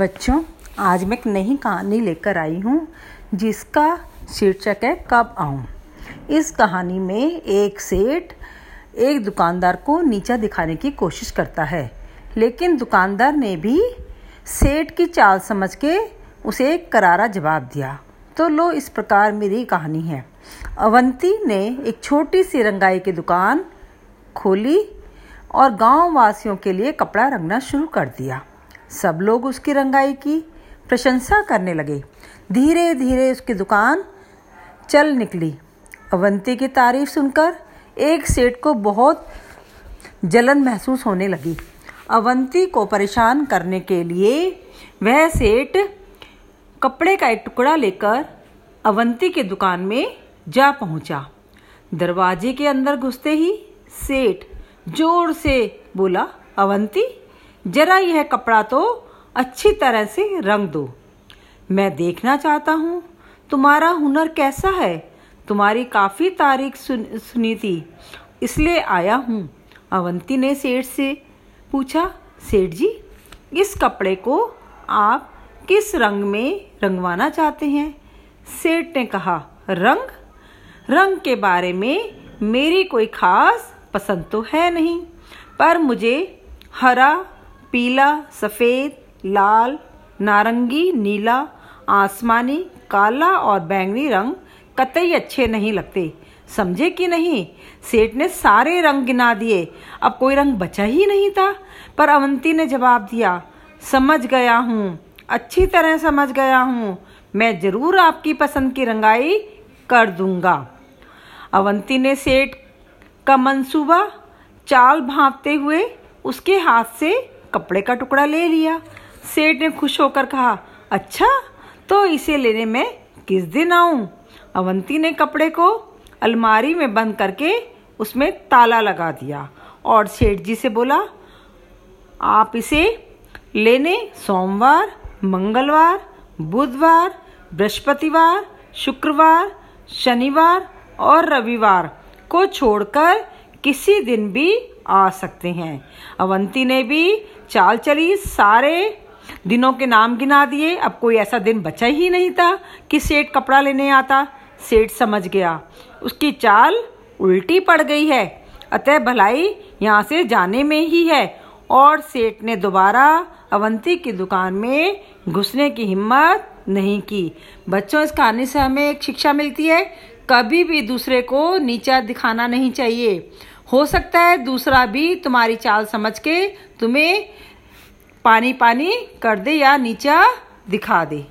बच्चों, आज मैं एक नई कहानी लेकर आई हूँ, जिसका शीर्षक है, कब आऊँ। इस कहानी में एक सेठ एक दुकानदार को नीचा दिखाने की कोशिश करता है, लेकिन दुकानदार ने भी सेठ की चाल समझ के उसे एक करारा जवाब दिया। तो लो, इस प्रकार मेरी कहानी है। अवंती ने एक छोटी सी रंगाई की दुकान खोली और गाँव वासियों के लिए कपड़ा रंगना शुरू कर दिया। सब लोग उसकी रंगाई की प्रशंसा करने लगे। धीरे धीरे उसकी दुकान चल निकली। अवंती की तारीफ़ सुनकर एक सेठ को बहुत जलन महसूस होने लगी। अवंती को परेशान करने के लिए वह सेठ कपड़े का एक टुकड़ा लेकर अवंती की दुकान में जा पहुँचा। दरवाजे के अंदर घुसते ही सेठ ज़ोर से बोला, अवंती जरा यह कपड़ा तो अच्छी तरह से रंग दो। मैं देखना चाहता हूँ तुम्हारा हुनर कैसा है? तुम्हारी काफ़ी तारीख सुन, सुनी थी इसलिए आया हूँ। अवंती ने सेठ से पूछा सेठ जी इस कपड़े को आप किस रंग में रंगवाना चाहते हैं? सेठ ने कहा रंग? रंग के बारे में मेरी कोई खास पसंद तो है नहीं पर मुझे हरा पीला, सफ़ेद, लाल, नारंगी, नीला, आसमानी, काला और बैंगनी रंग कतई अच्छे नहीं लगते। समझे कि नहीं? सेठ ने सारे रंग गिना दिए। अब कोई रंग बचा ही नहीं था। पर अवंती ने जवाब दिया, समझ गया हूँ। अच्छी तरह समझ गया हूँ। मैं ज़रूर आपकी पसंद की रंगाई कर दूँगा। अवंती ने सेठ का मंसूबा चाल भांपते हुए उसके हाथ से कपड़े का टुकड़ा ले लिया। सेठ ने खुश होकर कहा अच्छा तो इसे लेने में किस दिन आऊँ? अवंती ने कपड़े को अलमारी में बंद करके उसमें ताला लगा दिया और सेठ जी से बोला, आप इसे लेने सोमवार, मंगलवार, बुधवार, बृहस्पतिवार, शुक्रवार, शनिवार और रविवार को छोड़कर किसी दिन भी आ सकते हैं। अवंती ने भी चाल चली, सारे दिनों के नाम गिना दिए। अब कोई ऐसा दिन बचा ही नहीं था कि सेठ कपड़ा लेने आता। सेठ समझ गया। उसकी चाल उल्टी पड़ गई है। अतः भलाई यहाँ से जाने में ही है। और सेठ ने दोबारा अवंती की दुकान में घुसने की हिम्मत नहीं की। बच्चों इस कहानी से हमें एक शिक्षा मिलती है। कभी भी दूसरे को नीचा दिखाना नहीं चाहिए। हो सकता है दूसरा भी तुम्हारी चाल समझ के तुम्हें पानी पानी कर दे या नीचा दिखा दे।